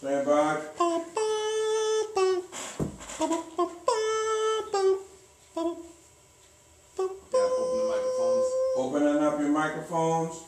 Stand by. Open. Opening up your microphones.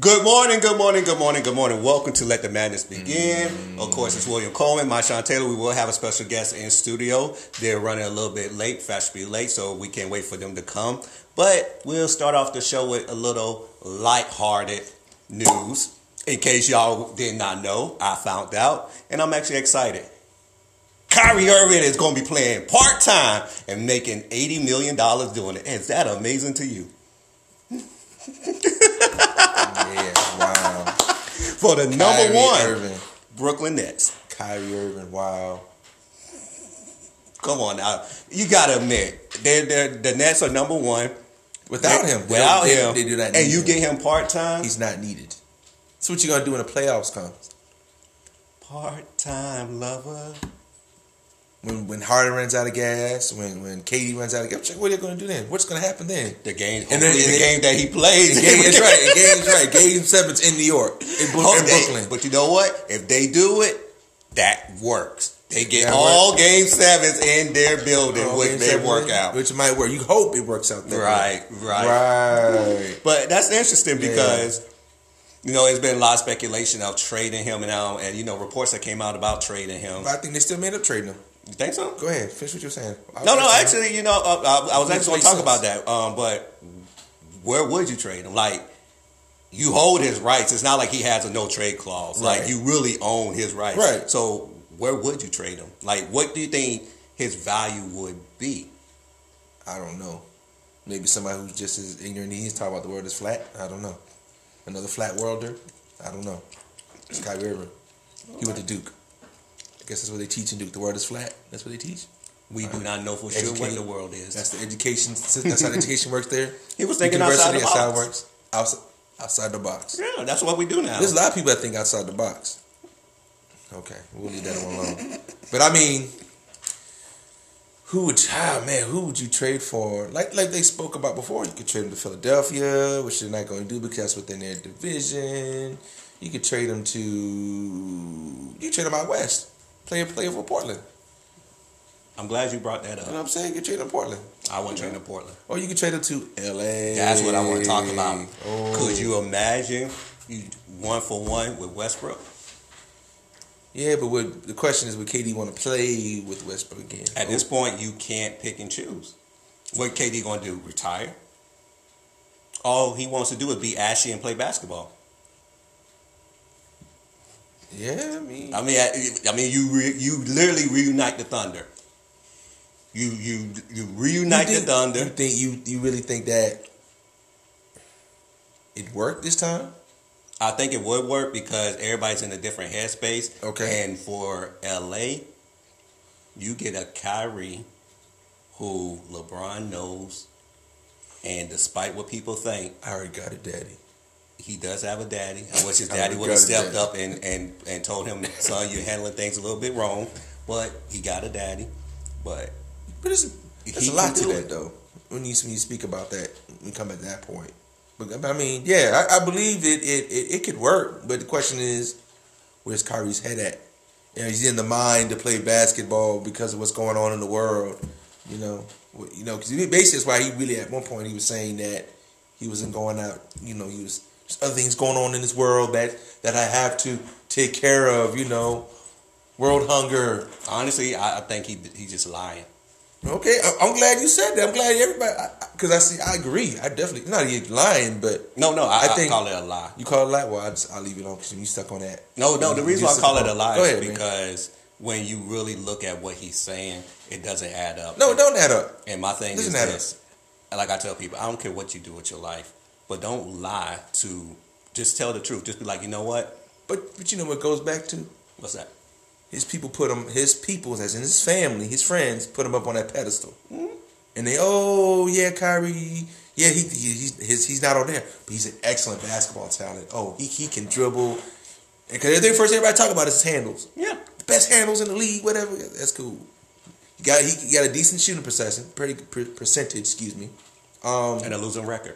Good morning, good morning, good morning, good morning. Welcome to Let the Madness Begin. Mm. Of course, it's William Coleman, my Sean Taylor. We will have a special guest in studio. They're running a little bit late, fashionably late, so we can't wait for them to come. But we'll start off the show with a little light-hearted news. In case y'all did not know, I found out, and I'm actually excited. Kyrie Irving is going to be playing part time and making $80 million doing it. Is that amazing to you? Yeah, wow. For the number Kyrie one Irving. Brooklyn Nets. Kyrie Irving, wow. Come on now. You got to admit, they're, they're, the Nets are number one. Without They- him, Without they- him. they do not and you him. get him part time? He's not needed. That's what you're gonna do when the playoffs come. Part time lover. When when Harden runs out of gas, when when KD runs out of gas, what are you gonna do then? What's gonna happen then? The game, And then- and the then- game that he plays. And game, that's right. And game's right. Game seven's in New York, in, Bro- in they- Brooklyn. But you know what? If they do it, that works. They get That all game sevens in their building, Oh, which game they seven, work out. which might work. You hope it works out that way. Right, right. right. But that's interesting Yeah. because you know there's been a lot of speculation of trading him now, and you know reports that came out about trading him. But I think they still made up trading him. You think so? Go ahead, finish what you're saying. I- No, no. Actually, you know, uh, I, I was actually going to talk sense. about that. Um, but where would you trade him? Like, you hold his rights. It's not like he has a no trade clause. Like, you really own his rights. Right. So, where would you trade him? Like, what do you think his value would be? I don't know. Maybe somebody who's just as ignorant as he's talking about the world is flat. I don't know. Another flat worlder. I don't know. It's Kyrie Irving. He went to Duke. I guess that's what they teach in Duke. The world is flat. That's what they teach. We do not know for sure what the world is. That's the education. That's how education works there. he was thinking outside the University, that's how it box. works. Outside, outside the box. Yeah, that's what we do now. There's a lot of people that think outside the box. Okay, we'll leave that one alone. But I mean, who would ah man, who would you trade for? Like like they spoke about before, you could trade them to Philadelphia, which they're not going to do because that's within their division. You could trade them to you trade them out west, play a player for Portland. I'm glad you brought that up. You know what I'm saying? You trade them to Portland, I want to trade to Portland. or you could trade them to L.A. That's what I want to talk about. Oh. Could you imagine you one for one with Westbrook? Yeah, but would, the question is, would KD want to play with Westbrook again? At this point, you can't pick and choose. What KD going to do? Retire? All he wants to do is be ashy and play basketball. Yeah, I mean, I mean, I, I mean, you re, you literally reunite the Thunder. You you you reunite You think- the Thunder. You think you you really think that it worked this time? I think it would work because everybody's in a different headspace. Okay. And for LA, you get a Kyrie who LeBron knows, and despite what people think, I already got a Daddy. he does have a daddy. I wish his daddy would have stepped Daddy. up and, and, and told him, son, you're handling things a little bit wrong. But he got a daddy. But But it's there's a lot to that it. though. When you when you speak about that, when you come at that point. But I mean, yeah, I, I believe it, it it it could work. But the question is, where's Kyrie's head at? You know, he's in the mind to play basketball because of what's going on in the world. You know, you know, because basically that's why he really at one point he was saying that he wasn't going out. You know, he was there's other things going on in this world that that I have to take care of. You know, world hunger. honestly, I, I think he he's just lying. Okay, I- I'm glad you said that. I'm glad everybody because I see. I agree. I definitely not even lying, but No, no, I, I I think- call it a lie. you call it a lie. Well, I just, I'll leave it on because you stuck on that. No, no. The reason why I call it a lie Go is ahead, man. because when you really look at what he's saying, it doesn't add up. No, don't add up. And my thing is add up. this: like I tell people, I don't care what you do with your life, but don't lie to. Just tell the truth. Just be like, you know what? But but you know what goes back to What's that? His people put him his people as in his family his friends put him up on that pedestal, Mm-hmm. and they oh yeah Kyrie yeah he, he he's his, he's not on there but he's an excellent basketball talent. Oh he he can dribble. Because the first everybody talk about is his handles. Yeah. the best handles in the league, whatever. That's cool. He got he got a decent shooting percentage, pretty percentage, excuse me. Um, And a losing record.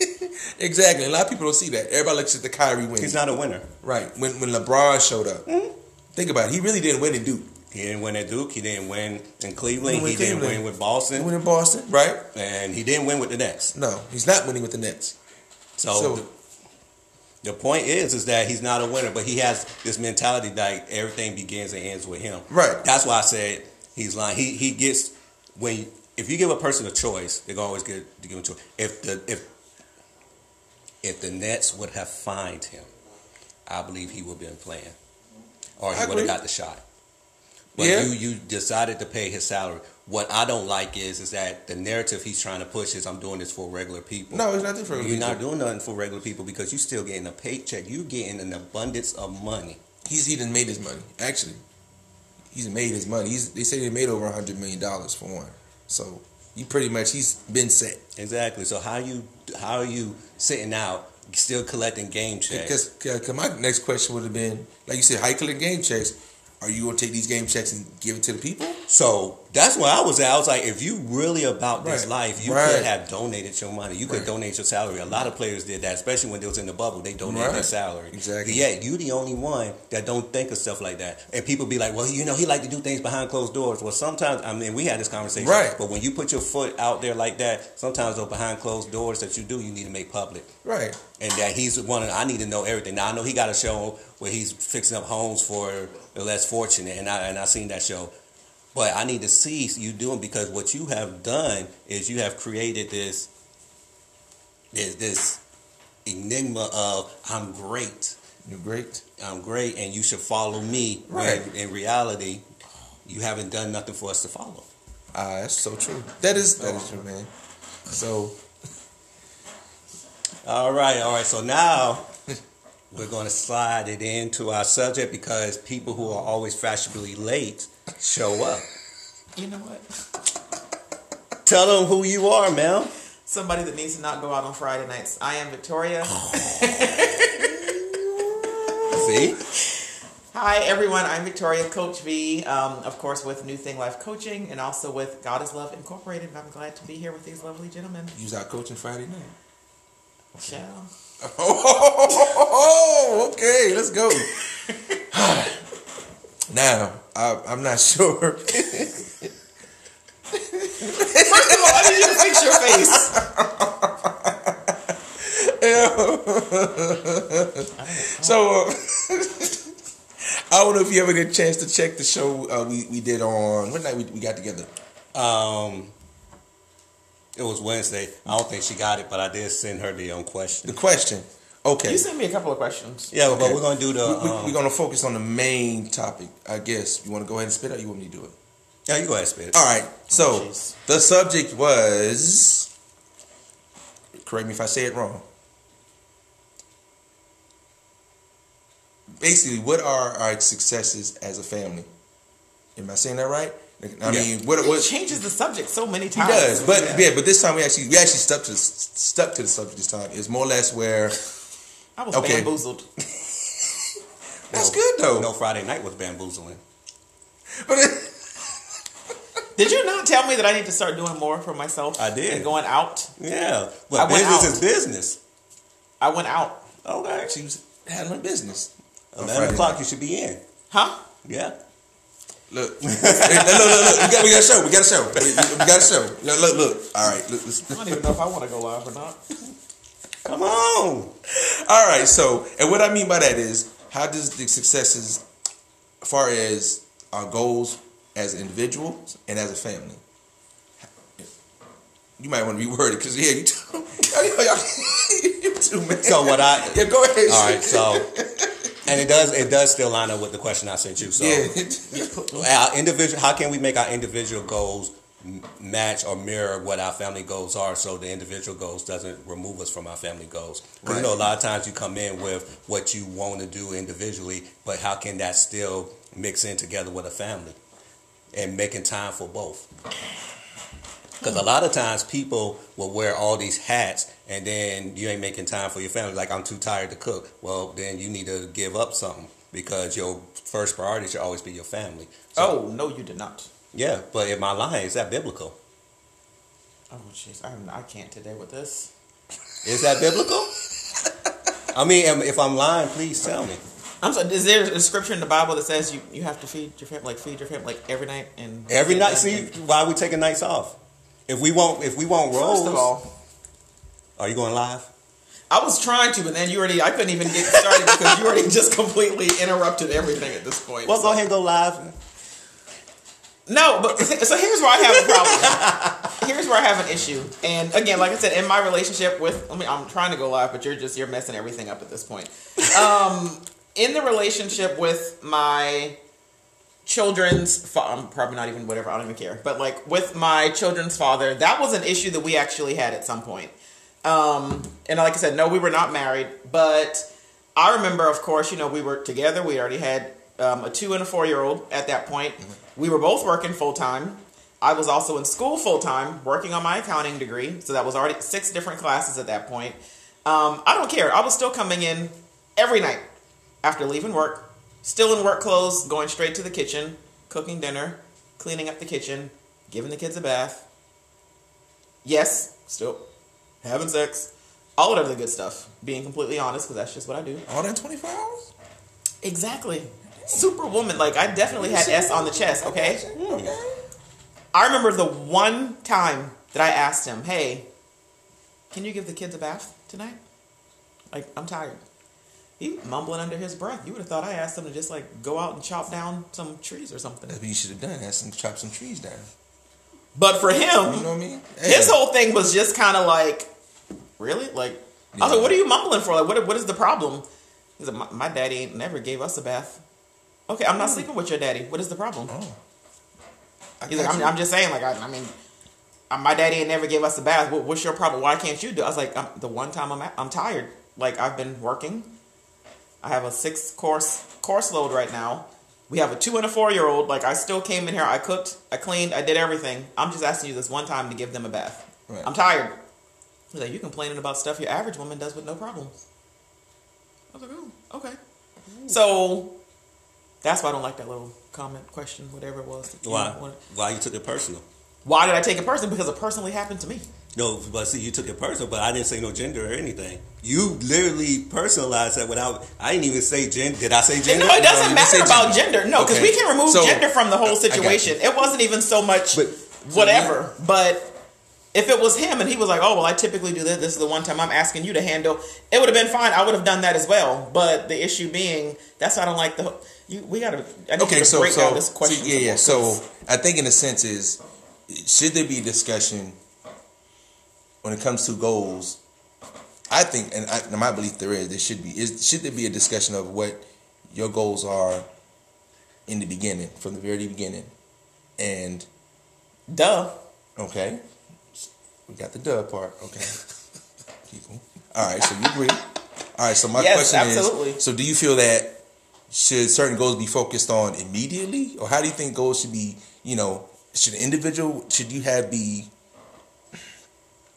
exactly. A lot of people don't see that. Everybody looks at the Kyrie win. He's not a winner. right. When when LeBron showed up, think about it. He really didn't win in Duke. He didn't win at Duke. He didn't win in Cleveland. He He, win in didn't win with Boston. He won in Boston, right? and he didn't win with the Nets. No, he's not winning with the Nets. So, So- the, the point is, is that he's not a winner, but he has this mentality that everything begins and ends with him. Right. That's why I said he's lying. He he gets when if you give a person a choice, they're always get to give him a choice. If the if if the Nets would have fined him, I believe he would have been playing, or he would have got the shot. But Yeah. you you decided to pay his salary. What I don't like is is that the narrative he's trying to push is I'm doing this for regular people. No, it's not different. You're not doing nothing for regular people because you're still getting a paycheck. You're getting an abundance of money. He's even made his money. Actually, he's made his money. He's they say he made over a hundred million dollars for one. So you pretty much he's been set. Exactly. So how you how are you sitting out still collecting game checks? Because cause my next question would have been like you said, how you collect game checks? Are you gonna take these game checks and give it to the people? So that's where I was at. I was like, if you really about this Right. life, you Right. could have donated your money. You could Right. donate your salary. A lot of players did that, especially when they was in the bubble. They donated their salary. Exactly. Yeah, you the only one that don't think of stuff like that. And people be like, well, you know, he like to do things behind closed doors. Well, sometimes, I mean, we had this conversation. Right. But when you put your foot out there like that, sometimes those behind closed doors that you do, you need to make public. Right. and that he's one. Of, I need to know everything. Now I know he got a show where he's fixing up homes for the less fortunate, and I and I seen that show. But I need to see you doing because what you have done is you have created this this, this enigma of I'm great, You're great. I'm great, and you should follow me. Right. When in reality, you haven't done nothing for us to follow. Ah, that's so true. That is that is true, man. So All right, all right. So now we're going to slide it into our subject because people who are always fashionably late show up. You know what? Tell them who you are, man. Somebody that needs to not go out on Friday nights. I am Victoria. See? Hi, everyone. I'm Victoria, Coach V, um, of course, with New Thing Life Coaching and also with God is Love Incorporated. I'm glad to be here with these lovely gentlemen. was out coaching Friday night. Ciao. Oh, okay, let's go. now, I, I'm not sure. First of all, I need you to fix your face. So, uh, I don't know if you ever get a chance to check the show uh, we, we did on what night we, we got together. Um, it was Wednesday. I don't think she got it, but I did send her the um, question. The question. Okay. You sent me a couple of questions. Yeah, but we're going to do the. we, Um, are going to focus on the main topic, I guess. You want to go ahead and spit out? You want me to do it? yeah, you go ahead, Spit. All right. So jeez. the subject was. Correct me if I say it wrong. Basically, what are our successes as a family? Am I saying that right? I Yeah. mean, what He what changes the subject so many he times. does, but yeah. but this time we actually we actually stuck to stuck to the subject. This time it's more or less where I was Okay. bamboozled. that's good though. No Friday night was bamboozling. But it, Did you not tell me that I need to start doing more for myself? I did. And going out. Yeah, I but went business out. is business. I went out. Oh, okay. she was handling business. on Eleven Friday o'clock, night. you should be in. Huh? Yeah. Look, Hey, look, look, look, look. We got, we got a show. We got a show. We, we got a show. Look, look, look. All right. Look. I don't even know if I want to go live or not. Come on. All right. So, and what I mean by that is, how does the successes, as far as our goals as individuals and as a family, you might want to reword it because yeah, you too, you too, man. So what I yeah, go ahead. all right. So and it does it does still line up with the question I sent you. So yeah, our individual, how can we make our individual goals match or mirror what our family goals are, so the individual goals doesn't remove us from our family goals? 'Cause you know, a lot of times you come in with what you want to do individually, but how can that still mix in together with a family and making time for both? Because a lot of times people will wear all these hats and then you ain't making time for your family. Like, I'm too tired to cook. Well, then you need to give up something because your first priority should always be your family. So, Oh, no, you did not. Yeah, but in my line, is that biblical? Oh, jeez. I'm- I can't today with this. Is that biblical? I mean, if I'm lying, please tell me. I'm sorry. Is there a scripture in the Bible that says you, you have to feed your family, like feed your family, like every night and Every night. See, and- why are we taking nights off? If we won't, if we won't rolls, First of all, are you going live? I was trying to, but then you already I couldn't even get started because you already just completely interrupted everything at this point. Well, go ahead, and go live. No, but so here's where I have a problem. here's where I have an issue. And again, like I said, in my relationship with I mean I'm trying to go live, but you're just you're messing everything up at this point. Um in the relationship with my children's fa- I'm probably not even whatever, I don't even care. But like with my children's father, that was an issue that we actually had at some point. Um and like I said, no, we were not married, but I remember of course, you know, we were together, we already had um, a two and a four year old at that point. We were both working full time. I was also in school full time, working on my accounting degree. So that was already six different classes at that point. Um, I don't care. I was still coming in every night after leaving work, still in work clothes, going straight to the kitchen, cooking dinner, cleaning up the kitchen, giving the kids a bath. Yes, still having sex, all of the good stuff. Being completely honest, because that's just what I do. All that 24 hours? Exactly. Superwoman. Like, I definitely had S on the chest, okay? I remember the one time that I asked him, hey, can you give the kids a bath tonight? Like, I'm tired. He mumbling under his breath. You would have thought I asked him to just like go out and chop down some trees or something. That's what you should have done. Ask him to chop some trees down. But for him, You know what I mean? his whole thing was just kind of like, really? Like, I was like, what are you mumbling for? Like, what, what is the problem? He's like, my, my daddy ain't never gave us a bath. Okay, I'm not sleeping with your daddy. What is the problem? Oh. He's like, I'm. I'm just saying, like, I, I mean, uh, my daddy never gave us a bath. What, what's your problem? Why can't you do? it? I was like, I'm, the one time I'm, I'm tired. Like, I've been working. I have a six course course load right now. We have a two and a four year old. Like, I still came in here. I cooked. I cleaned. I did everything. I'm just asking you this one time to give them a bath. Right. I'm tired. He's like, you complaining about stuff your average woman does with no problems. I was like, oh, okay. So that's why I don't like that little comment, question, whatever it was. that you Why? Why you took it personal? Why did I take it personal? Because it personally happened to me. No, but see, you took it personal, but I didn't say no gender or anything. You literally personalized that without. I didn't even say gender. Did I say gender? No, it doesn't didn't matter about gender. gender. No, because Okay. we can remove So, gender from the whole situation. It wasn't even so much But- whatever. But if it was him and he was like, "Oh well, I typically do this. This is the one time I'm asking you to handle," it would have been fine. I would have done that as well. But the issue being, that's why I don't like the. You, we gotta. Okay, so break so down this question. yeah, yeah. So I think in a sense is should there be discussion when it comes to goals? I think, and I, my belief, there is. There should be. Is should there be a discussion of what your goals are in the beginning, from the very beginning, and duh. okay, we got the dub part. Okay, going. All right, so you agree. All right, so my Yes, question absolutely. is: so do you feel that should certain goals be focused on immediately, or how do you think goals should be? You know, should an individual should you have be?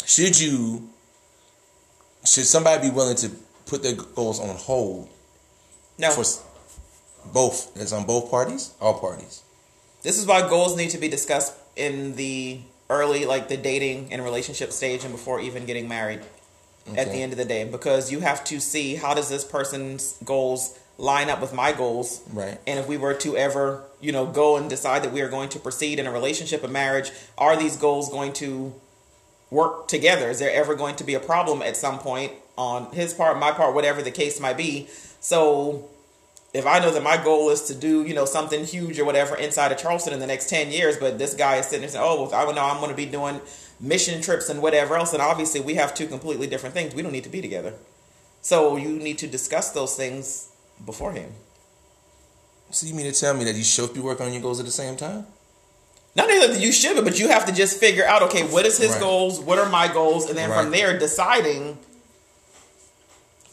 Should you? Should somebody be willing to put their goals on hold No, for both? That's on both parties, all parties. this is why goals need to be discussed in the early, like the dating and relationship stage, and before even getting married. at the end of the day because you have to see how does this person's goals line up with my goals Right. and if we were to ever you know go and decide that we are going to proceed in a relationship a marriage are these goals going to work together is there ever going to be a problem at some point on his part my part whatever the case might be so if I know that my goal is to do, you know, something huge or whatever inside of Charleston in the next 10 years, but this guy is sitting there saying, oh, well, I know I'm going to be doing mission trips and whatever else, and obviously we have two completely different things. We don't need to be together. So you need to discuss those things beforehand. So you mean to tell me that you should be working on your goals at the same time? Not that you should, but you have to just figure out, okay, what is his Right. goals? What are my goals? And then from there, deciding,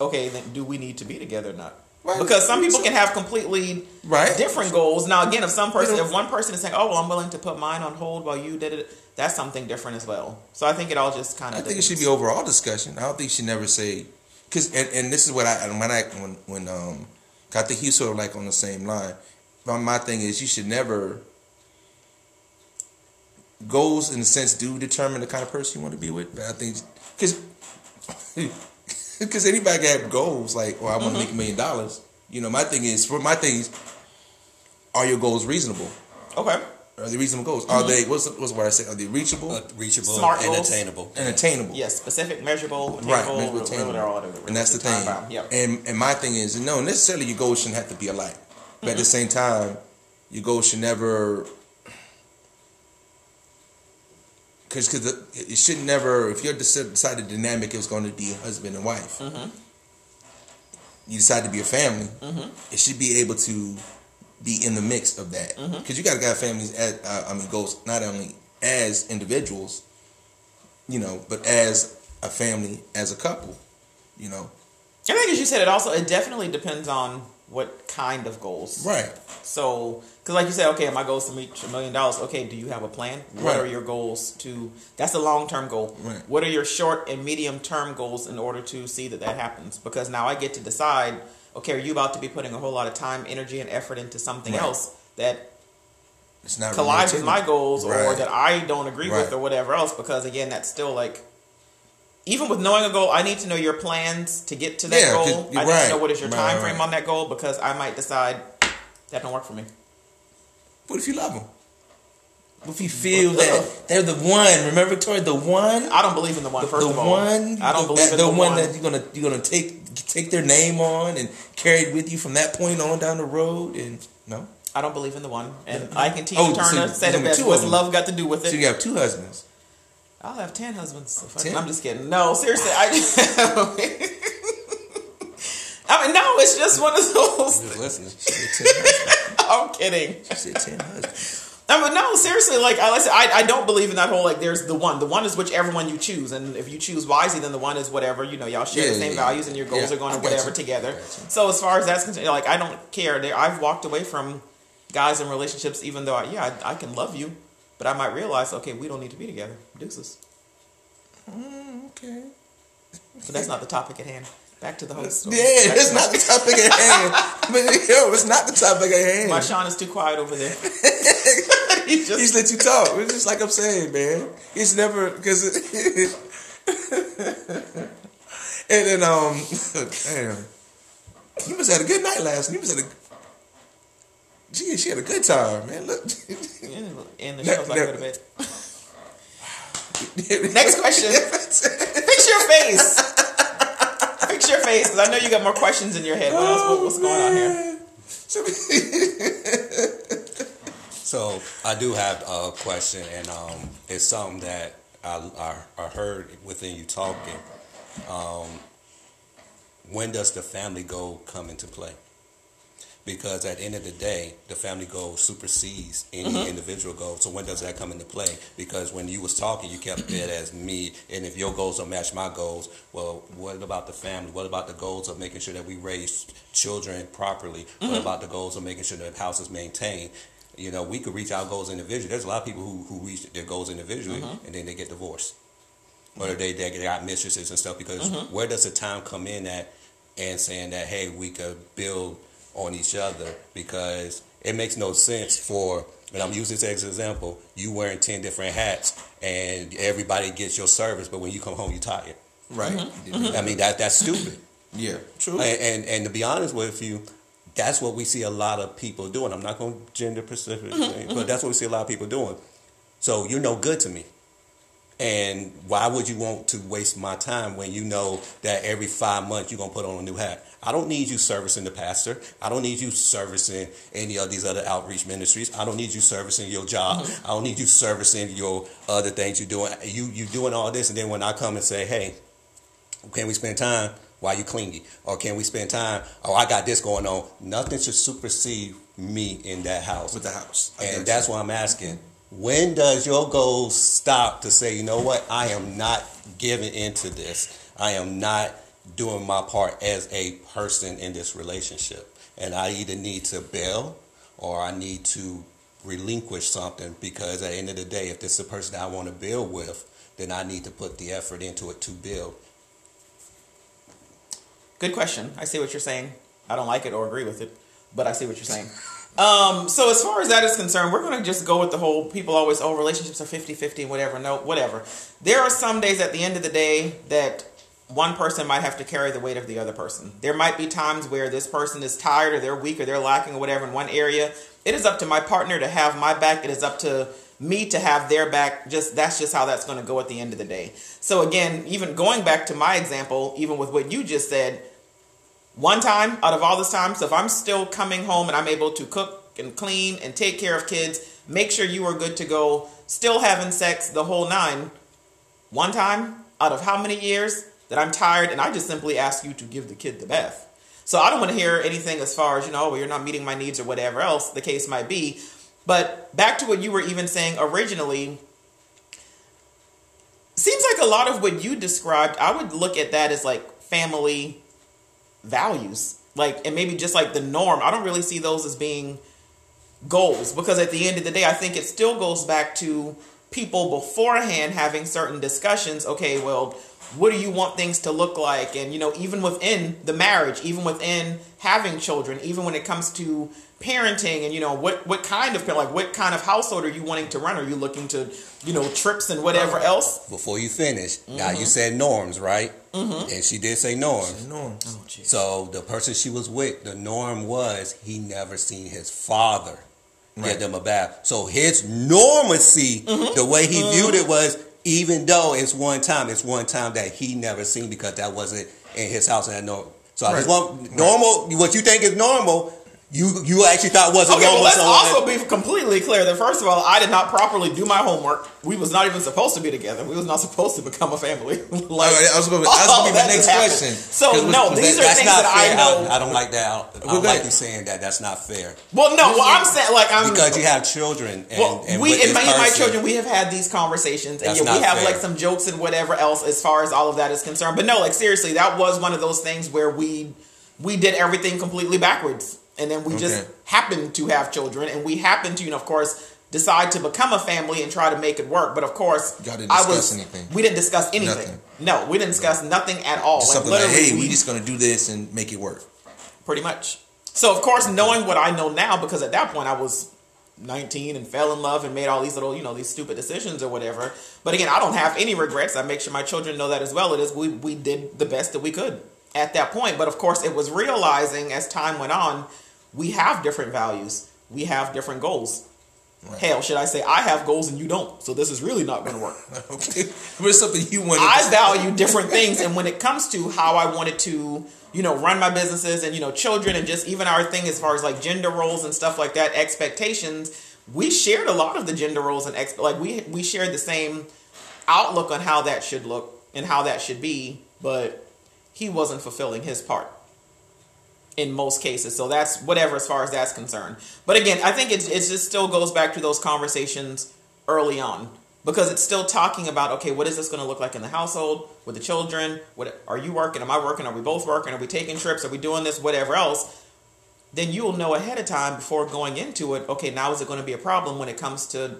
okay, then do we need to be together or not? Right. Because some people can have completely Right. different goals. Now, again, if some person, if one person is saying, "Oh, well, I'm willing to put mine on hold while you did it," that's something different as well. So I think it all just kind of. I think it should be overall discussion. I don't think she never say because and, and this is what I when I when when um I think he's sort of like on the same line. My, my thing is you should never goals in a sense do determine the kind of person you want to be with. But I think because Because anybody can have goals like, "Well, I want to Mm-hmm. make a million dollars." You know, my thing is, for my thing is, are your goals reasonable? Okay. Are they reasonable goals? Are Mm-hmm. they what's what's what I say? Are they reachable Uh, reachable Smart and goals. attainable. and attainable? Yes, specific, measurable, Right, attainable, measurable, attainable. they're all. And that's the thing. Time-bound, Yep. And and my thing is, no, necessarily your goals shouldn't have to be alike. But at the Mm-hmm. same time, your goals should never. Because because it should never, if you deci- decide the dynamic is going to be husband and wife, Mm-hmm. you decide to be a family, it should be able to be in the mix of that. Mm-hmm. Because you got to got families, as, uh, I mean, goals not only as individuals, you know, but as a family, as a couple, you know. I think, as you said, it also it definitely depends on what kind of goals. Right. So, because like you said, okay, my goal is to reach a million dollars. Okay, do you have a plan? What Right. are your goals to? That's a long term goal. Right. What are your short and medium term goals in order to see that that happens? Because now I get to decide. Okay, are you about to be putting a whole lot of time, energy, and effort into something Right. else that It's not collides with my goals or that I don't agree with or whatever else? Because again, that's still like. Even with knowing a goal, I need to know your plans to get to that Yeah, goal. I need to know what is your time frame on that goal because I might decide that don't work for me. What if you love them? What if you feel that they're the one? Remember, Victoria, the one, I don't believe in the one. First the of all, one, I don't believe that- in the, the, one, that you're gonna you're gonna take take their name on and carry it with you from that point on down the road. And no, I don't believe in the one. And I can teach Oh, Turner so said it best. What's love got to do with so you have two husbands. I'll have ten husbands. If I- Ten? I'm just kidding. No, seriously. I, I mean, no. It's just one of those. Just listening. She said ten husbands. I'm kidding. She said ten husbands. I mean, no, seriously. Like I, I said, I, I don't believe in that whole like. There's the one. The one is whichever one you choose, and if you choose wisely, then the one is whatever. You know, y'all share Yeah, the same yeah, values, and your goals yeah. are going to whatever you. together. I got you. So as far as that's concerned, like I don't care. There, I've walked away from guys in relationships, even though I, yeah, I, I can love you, but I might realize, okay, we don't need to be together. Deuces. Mm, okay. But that's not the topic at hand. Back to the host. Yeah, it's not the topic at hand. But yo, it's not the topic at hand. My Sean is too quiet over there. he just He's let you talk. It's just like I'm saying, man. It's never because. and then um, damn, you must have had a good night last. night. You must have had a. Gee, she had a good time, man. Look. and the show's like go to bed. Next question. Fix your face. Your face, because I know you got more questions in your head. What else, what- what's going on here? So I do have a question, and um, it's something that I, I, I heard within you talking. Um, when does the family goal come into play? Because at the end of the day, the family goal supersedes any mm-hmm. individual goal. So when does that come into play? Because when you was talking, you kept it as me, and if your goals don't match my goals, well, what about the family? What about the goals of making sure that we raise children properly? What mm-hmm. about the goals of making sure that the house is maintained? You know, we could reach our goals individually. There's a lot of people who, who reach their goals individually mm-hmm. and then they get divorced. Or they, they got mistresses and stuff because where does the time come in at and saying that, hey, we could build on each other because it makes no sense for, and I'm using this as an example, you wearing 10 different hats and everybody gets your service, but when you come home, you're tired. right. Mm-hmm. mm-hmm. I mean, that that's stupid. Yeah. True. And, and and to be honest with you, that's what we see a lot of people doing. I'm not going to gender specific, mm-hmm. but mm-hmm. that's what we see a lot of people doing. So you're no good to me. And why would you want to waste my time when you know that every five months you're gonna put on a new hat? I don't need you servicing the pastor. I don't need you servicing any of these other outreach ministries. I don't need you servicing your job. Mm-hmm. I don't need you servicing your other things you're doing. You you doing all this, and then when I come and say, hey, can we spend time while you clingy? Or can we spend time? Oh, I got this going on. Nothing should supersede me in that house. With the house. I and that's why I'm asking. When does your goal stop to say, you know what, I am not giving into this. I am not doing my part as a person in this relationship. And I either need to bail or I need to relinquish something because at the end of the day, if this is the person I want to build with, then I need to put the effort into it to build. Good question. I see what you're saying. I don't like it or agree with it, but I see what you're saying. Um, so as far as that is concerned, we're going to just go with the whole people always, oh, relationships are 50 50 whatever. No, whatever. There are some days at the end of the day that one person might have to carry the weight of the other person. There might be times where this person is tired or they're weak or they're lacking or whatever in one area. It is up to my partner to have my back. It is up to me to have their back. Just that's just how that's going to go at the end of the day. So again, even going back to my example, even with what you just said, one time out of all this time, so if I'm still coming home and I'm able to cook and clean and take care of kids, make sure you are good to go, still having sex, the whole nine. One time out of how many years that I'm tired and I just simply ask you to give the kid the bath. So I don't want to hear anything as far as, you know, well, you're not meeting my needs or whatever else the case might be. But back to what you were even saying originally, seems like a lot of what you described, I would look at that as like family values. Like, and maybe just like the norm. I don't really see those as being goals because at the end of the day, I think it still goes back to people beforehand having certain discussions. Okay, well, what do you want things to look like? And, you know, even within the marriage, even within having children, even when it comes to parenting and, you know, what, what kind of, like, what kind of household are you wanting to run? Are you looking to, you know, trips and whatever else? Before you finish, now you said norms, right? Mm-hmm. And she did say norms. No. Oh. So the person she was with, the norm was he never seen his father Right. get them a bath. So his normacy, Mm-hmm. the way he viewed it was, even though it's one time, it's one time that he never seen because that wasn't in his house and that no. So I just want normal. What you think is normal, you you actually thought wasn't Okay, well, let's someone- uh, also be completely clear that first of all, I did not properly do my homework. We was not even supposed to be together. We was not supposed to become a family. like, oh, I was that was gonna be my next question. So no, these that- are that's things not that fair. I know. I, I don't like that. I don't, I don't like you saying that. That's not fair. well, no, well, I'm saying like I'm Because you have children. And, Well, and we and my, and my children, we have had these conversations, and yeah, we have fair. like some jokes and whatever else as far as all of that is concerned. But no, like seriously, that was one of those things where we we did everything completely backwards, and then we just Okay. happened to have children, and we happened to, you know, of course, decide to become a family and try to make it work. But of course, I was anything. we didn't discuss anything. Nothing. No, we didn't discuss nothing at all. Just Like, something like, hey, we we- just gonna do this and make it work. pretty much. So of course, knowing what I know now, because at that point I was 19 and fell in love and made all these little, you know, these stupid decisions or whatever. But again, I don't have any regrets. I make sure my children know that as well. It is we we did the best that we could at that point. But of course, it was realizing as time went on, we have different values. We have different goals. Hell, should I say I have goals and you don't? So this is really not going to work. Okay, something you want. I value different things, and when it comes to how I wanted to, you know, run my businesses and you know, children and just even our thing as far as like gender roles and stuff like that, expectations. We shared a lot of the gender roles and like we we shared the same outlook on how that should look and how that should be, but he wasn't fulfilling his part in most cases. So that's whatever as far as that's concerned. But again, I think it, it just still goes back to those conversations early on because it's still talking about okay, what is this going to look like in the household with the children? What are you working? Am I working? Are we both working? Are we taking trips? Are we doing this? Whatever else. Then you'll know ahead of time before going into it. Okay, now is it going to be a problem when it comes to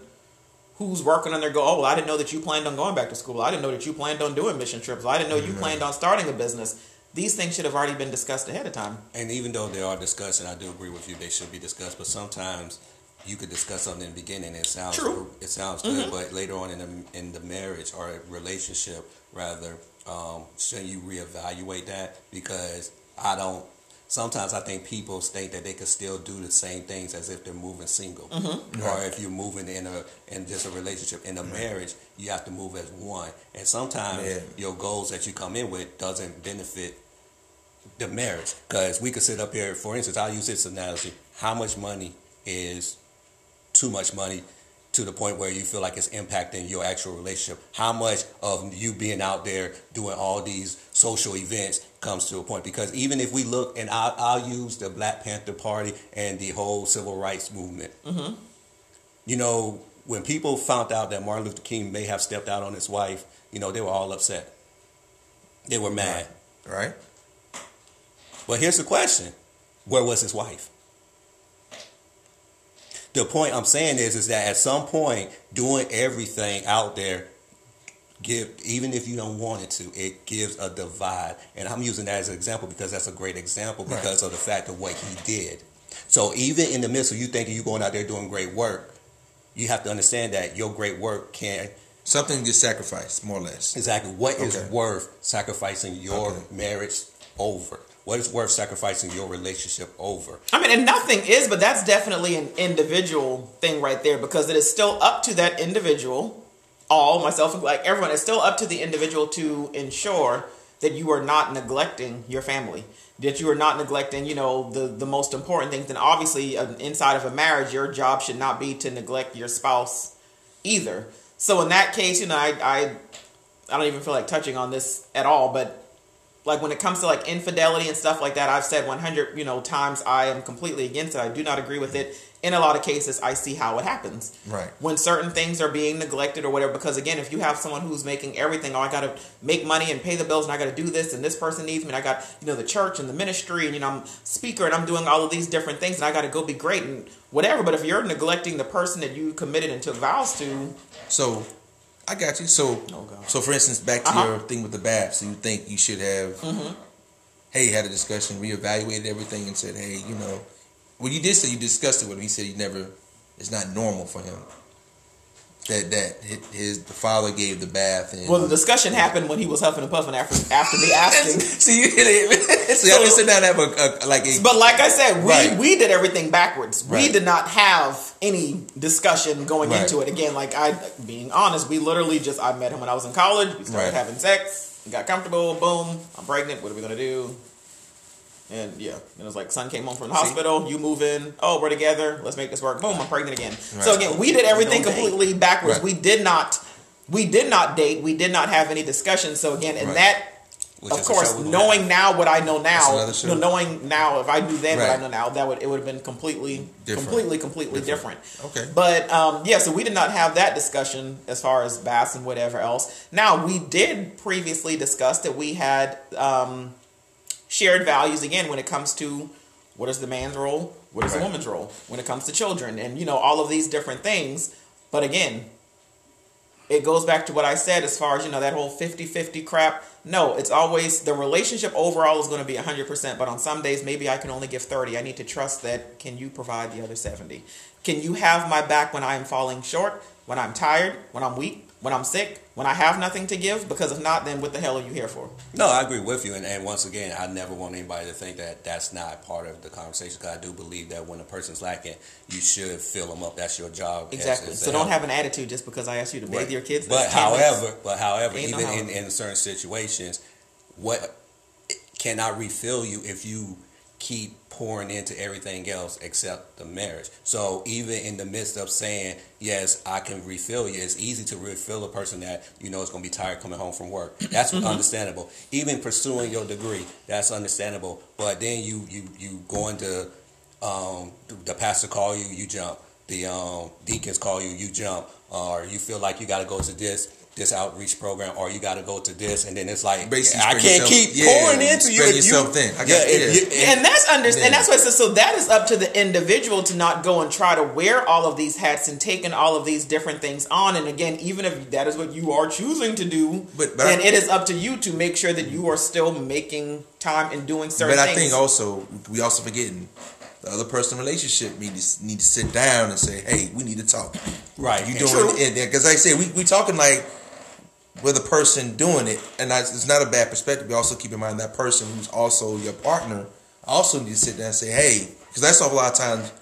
who's working on their goal? Oh, well, I didn't know that you planned on going back to school. I didn't know that you planned on doing mission trips. I didn't know you mm-hmm. planned on starting a business. These things should have already been discussed ahead of time. And even though they are discussed, and I do agree with you, they should be discussed. But sometimes you could discuss something in the beginning, and it sounds True. it sounds good, but later on in the in the marriage or relationship, rather, um, shouldn't you reevaluate that? Because I don't. Sometimes I think people think that they could still do the same things as if they're moving single, or if you're moving in a in just a relationship. In a marriage, you have to move as one, and sometimes Yeah. your goals that you come in with doesn't benefit the marriage. Because we could sit up here, for instance, I'll use this analogy. How much money is too much money to the point where you feel like it's impacting your actual relationship? How much of you being out there doing all these social events comes to a point? Because even if we look, and I'll, I'll use the Black Panther Party and the whole civil rights movement. Mm-hmm. You know, when people found out that Martin Luther King may have stepped out on his wife, you know, they were all upset. They were mad. right. But here's the question: Where was his wife? The point I'm saying is, is that at some point, doing everything out there, give even if you don't want it to, it gives a divide. And I'm using that as an example because that's a great example Right. because of the fact of what he did. So even in the midst of you thinking you're going out there doing great work, you have to understand that your great work can Something gets sacrificed, more or less. Exactly. What is Okay. worth sacrificing your Okay. marriage over? What is worth sacrificing your relationship over? I mean, and nothing is, but that's definitely an individual thing right there because it is still up to that individual, all myself, like everyone, it's still up to the individual to ensure that you are not neglecting your family, that you are not neglecting, you know, the the most important things. And obviously, uh, inside of a marriage, your job should not be to neglect your spouse either. So in that case, you know, I I, I don't even feel like touching on this at all, but like when it comes to like infidelity and stuff like that i've said 100 you know times i am completely against it. I do not agree with it. In a lot of cases i see how it happens. Right. when certain things are being neglected or whatever because again if you have someone who's making everything oh i gotta make money and pay the bills and i gotta do this and this person needs me and i got you know the church and the ministry and you know i'm speaker and i'm doing all of these different things and i gotta go be great and whatever but if you're neglecting the person that you committed and took vows to So, I got you. So, Oh, so for instance, back to Uh-huh. your thing with the bath. So you think you should have, Mm-hmm. hey, had a discussion, reevaluated everything, and said, hey, you know, well, you did say you discussed it with him. He said you never, it's not normal for him. That that his, the father gave the bath and well the discussion happened when he was huffing and puffing after after me asking see you hit it. So y'all just sit down and have a, a like a But like I said, we, Right. we did everything backwards. We did not have any discussion going Right. into it. Again, like I being honest, we literally just I met him when I was in college. We started Right. having sex, we got comfortable, boom, I'm pregnant, what are we gonna do? And yeah, and it was like son came home from the See? hospital, you move in, oh we're together, let's make this work, boom, I'm pregnant again. So again, we did everything completely backwards. Right. We did not we did not date, we did not have any discussion. So again, and Right. that Which of course, show we will knowing now what I know now, another you know, knowing now if I knew then what I know now, that would it would have been completely, Different. completely, completely different. Okay. But um, yeah, so we did not have that discussion as far as bass and whatever else. Now we did previously discuss that we had um, shared values again when it comes to what is the man's role, what is the woman's role when it comes to children, and you know all of these different things. But again, it goes back to what I said as far as, you know, that whole 50-50 crap. No, it's always the relationship overall is going to be 100%, but on some days maybe I can only give 30. I need to trust that can you provide the other 70? Can you have my back when I am falling short, when I'm tired, when I'm weak, when I'm sick, when I have nothing to give? Because if not, then what the hell are you here for? No, I agree with you, and, and once again, I never want anybody to think that that's not part of the conversation. Because I do believe that when a person's lacking, you should fill them up. That's your job. Exactly. as so don't help. have an attitude just because I asked you to bathe Right. your kids. But That's 10 minutes. however, but however, Ain't no even in, in certain situations, what cannot refill you if you keep pouring into everything else except the marriage. So even in the midst of saying yes, I can refill you, it's easy to refill a person that you know is going to be tired coming home from work. That's Mm-hmm. understandable. Even pursuing your degree, that's understandable. But then you you you going to um, the pastor call you, you jump. The um, deacons call you, you jump. Or you feel like you got to go to this this outreach program, or you got to go to this, and then it's like Basically I can't yourself- keep yeah, pouring into you. if yourself you, thin. I got- yeah, yeah. you- and that's under Yeah. and that's what. So that is up to the individual to not go and try to wear all of these hats and taking all of these different things on. And again, even if that is what you are choosing to do, But- but then I- it is up to you to make sure that you are still making time and doing certain things. But I things. think also we also forgetting the other person relationship need to need to sit down and say, hey, we need to talk. right, You doing it because like I say we we talking like with a person doing it, and that's, it's not a bad perspective. You also keep in mind that person who's also your partner also need to sit down and say, hey, because that's what a lot of times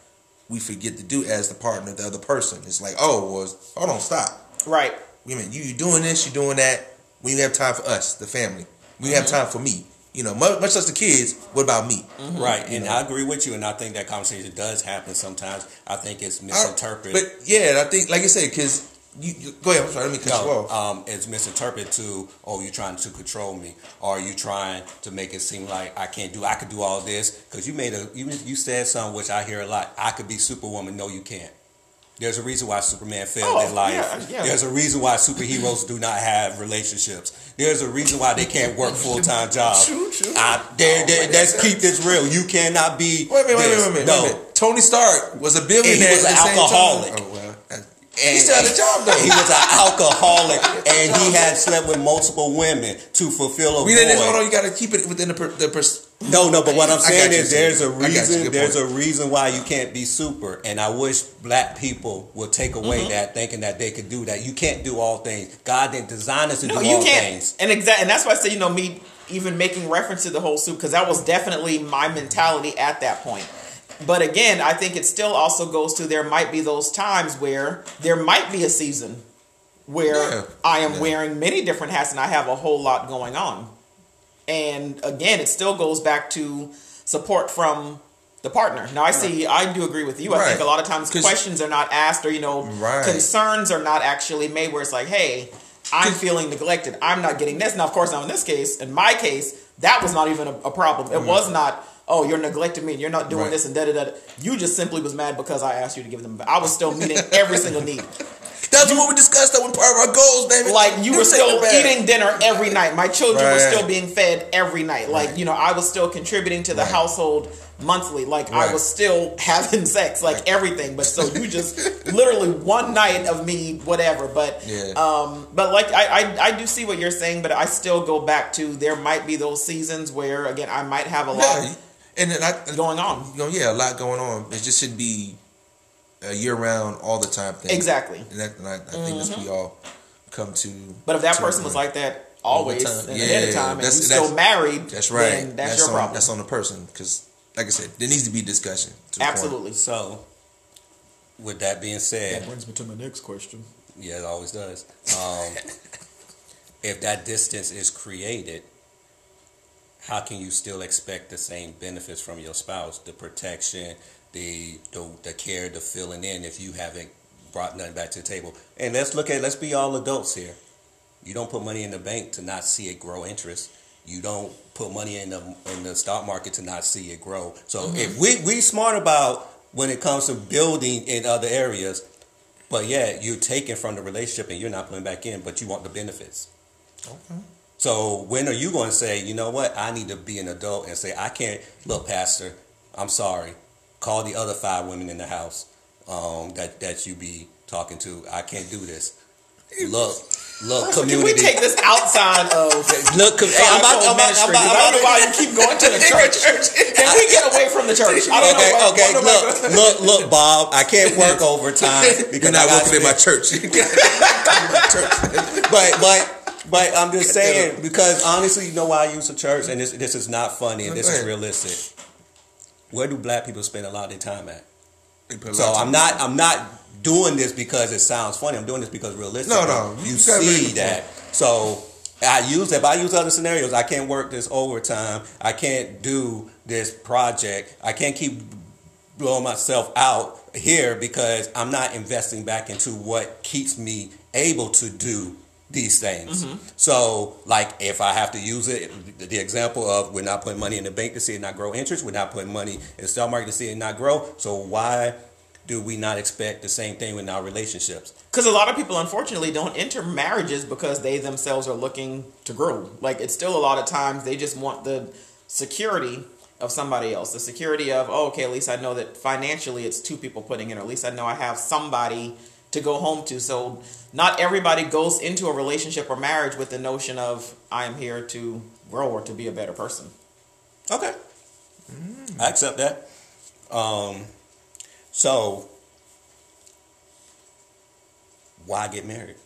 we forget to do as the partner, the other person. It's like, oh, well, hold on, stop. right. I mean, you you doing this, you doing that. We have time for us, the family, when you have mm-hmm. time for me, you know, much, much less the kids. What about me? Mm-hmm. Right, and know. I agree with you, and I think that conversation does happen sometimes. I think it's I- misinterpreted. But yeah, I think, like I said, because you, you go ahead. I'm sorry, let me cut you No, off. um, it's misinterpreted to, oh, you're trying to control me, or you trying to make it seem like I can't do, I could do all this because you made a, you you said something which I hear a lot. I could be Superwoman. No, you can't. There's a reason why Superman failed Oh, in life. yeah, yeah. There's a reason why superheroes do not have relationships. There's a reason why they can't work full time jobs. True, true. I, Oh, let's that's- keep this real. You cannot be. Wait a minute, wait minute, wait a minute. No, wait minute. Tony Stark was a billionaire. And he was an alcoholic. Oh And he still had a job though. He was an alcoholic, and he had slept with multiple women to fulfill a we didn't hold on. You got to keep it within the, per, the pers- No, no, but what I'm saying is there's a. You. reason there's point. a reason why you can't be super. And I wish black people would take away Mm-hmm. that thinking that they could do that. You can't do all things. God didn't design us to No, do you all can't. things. And exact, and that's why I say, you know, me even making reference to the whole soup because that was definitely my mentality at that point. But again, I think it still also goes to there might be those times where there might be a season where Yeah. I am Yeah. wearing many different hats and I have a whole lot going on. And again, it still goes back to support from the partner. Now, I see, I do agree with you. I think a lot of times questions are not asked or, you know, Right. concerns are not actually made where it's like, hey, I'm feeling neglected. I'm not getting this. Now, of course, now in this case, in my case, that was not even a, a problem. It was not, oh, you're neglecting me and you're not doing Right. this and da da da. You just simply was mad because I asked you to give them. I was still meeting every single need. That's what we discussed. That one part of our goals, David. Like you were still eating dinner every night. My children were still being fed every night. Like Right. you know, I was still contributing to the Right. household monthly. Like I was still having sex, like Right. everything. But so you just literally one night of me, whatever. But Yeah. um, but like I, I I do see what you're saying, but I still go back to there might be those seasons where again I might have a lot. And then I, going on. you know, yeah, a lot going on. It just shouldn't be a year round, all the time thing. Exactly. And, that, and I, I think that's we all come to. But if that person was like that always All the time. and ahead of Yeah, time, and that's- you still married, That's right. Then that's, your on, problem. That's on the person because, like I said, there needs to be discussion. to. Absolutely. So, with that being said, That brings me to my next question. Yeah, it always does. Um, if that distance is created, how can you still expect the same benefits from your spouse? The protection, the the, the care, the filling in if you haven't brought nothing back to the table. And let's look at let's be all adults here. You don't put money in the bank to not see it grow interest. You don't put money in the in the stock market to not see it grow. So mm-hmm. if we we smart about when it comes to building in other areas, but yeah, you're taking from the relationship and you're not putting back in, but you want the benefits. Okay. So when are you going to say, you know what, I need to be an adult and say, I can't, look, Pastor, I'm sorry. Call the other five women in the house um, that, that you be talking to. I can't do this. Look, look, community. Can we take this outside of look, com- hey, I'm about, I'm about, I'm about, I don't know why you keep going to the church. Can we get away from the church? I don't Okay, know. why- okay, why nobody- look, look, look, Bob. I can't work overtime because You're not I got working in my spend- church. but but but I'm just saying because honestly, you know why I use the church, and this this is not funny, and this is realistic. Where do black people spend a lot of their time at? They put a So I'm not I'm not doing this because it sounds funny. I'm doing this because realistic. No, no, you, you see that. So I use if I use other scenarios, I can't work this overtime. I can't do this project. I can't keep blowing myself out here because I'm not investing back into what keeps me able to do these things. Mm-hmm. So, like, if I have to use it, the, the example of we're not putting money in the bank to see it not grow interest, we're not putting money in the stock market to see it not grow. So, why do we not expect the same thing in our relationships? Because a lot of people, unfortunately, don't enter marriages because they themselves are looking to grow. Like it's still a lot of times they just want the security of somebody else, the security of oh, okay, at least I know that financially it's two people putting in, or at least I know I have somebody to go home to. So not everybody goes into a relationship or marriage with the notion of I am here to grow or to be a better person. Okay. I accept that. Um, so, why get married?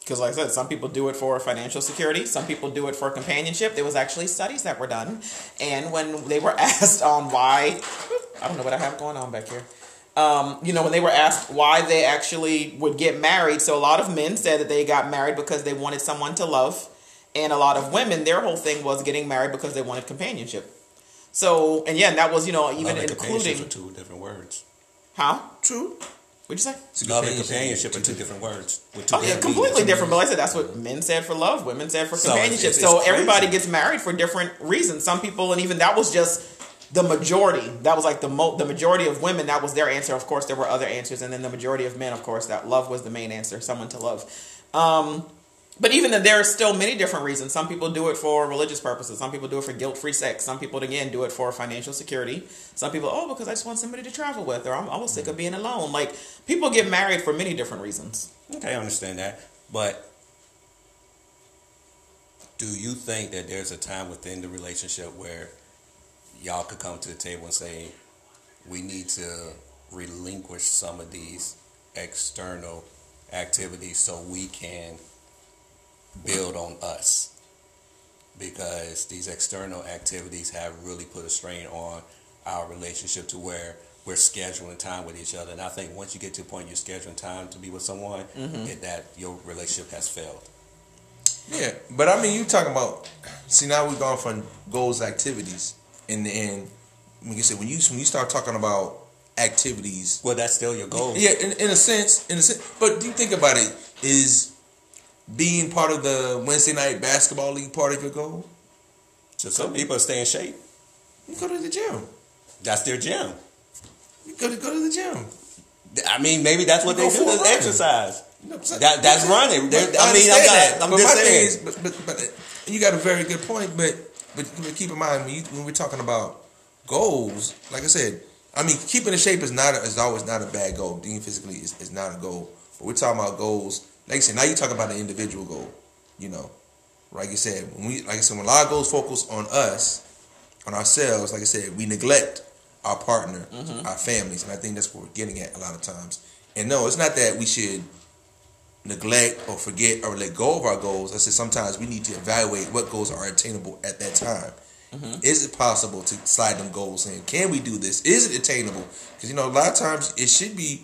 Because, like I said, some people do it for financial security. Some people do it for companionship. There was actually studies that were done, and when they were asked on why, I don't know what I have going on back here. Um, you know, when they were asked why they actually would get married, so a lot of men said that they got married because they wanted someone to love, and a lot of women, their whole thing was getting married because they wanted companionship. So, and yeah, and that was you know even Love and including are two different words. how? True. What'd you say? Love and companionship are two different words. With two Oh yeah, completely meanings. different. But like I said, that's what men said for love, women said for So companionship. it's- it's- so everybody gets married for different reasons. Some people, and even that was just the majority. That was like the mo- the majority of women. That was their answer. Of course, there were other answers, and then the majority of men, of course, that love was the main answer. Someone to love. Um, but even then, there are still many different reasons. Some people do it for religious purposes. Some people do it for guilt-free sex. Some people, again, do it for financial security. Some people, oh, because I just want somebody to travel with, or I'm, was sick of being alone. Like people get married for many different reasons. Okay, I understand that, but do you think that there's a time within the relationship where y'all could come to the table and say, we need to relinquish some of these external activities so we can build on us? Because these external activities have really put a strain on our relationship to where we're scheduling time with each other. And I think once you get to a point you're scheduling time to be with someone, mm-hmm. it, that your relationship has failed. Yeah, but I mean, you talking about? See, now we've gone from goals, activities, and and like you said, when you when you start talking about activities, Well, that's still your goal. yeah, in, in a sense, in a sense. But do you think about it? Is being part of the Wednesday night basketball league part of your goal? So some people stay in shape. You go to the gym. That's their gym. You go to go to the gym. I mean, maybe that's what You they do is exercise. You know what I'm saying? That- that's running. They're- I mean, I'm not-. I'm but just my saying. thing is, but, but, but you got a very good point. But but, keep in mind when, you, when we're talking about goals, like I said, I mean, keeping in shape is not a, is always not a bad goal. Being physically is, is not a goal. But we're talking about goals. Like I said, now you're talking about an individual goal. You know, like you said, when we like I said, when a lot of goals focus on us, on ourselves, like I said, we neglect our partner, mm-hmm. our families, and I think that's what we're getting at a lot of times. And no, it's not that we should neglect or forget or let go of our goals. I said sometimes we need to evaluate what goals are attainable at that time. Mm-hmm. Is it possible to slide them goals in? Can we do this? Is it attainable? Because you know a lot of times it should be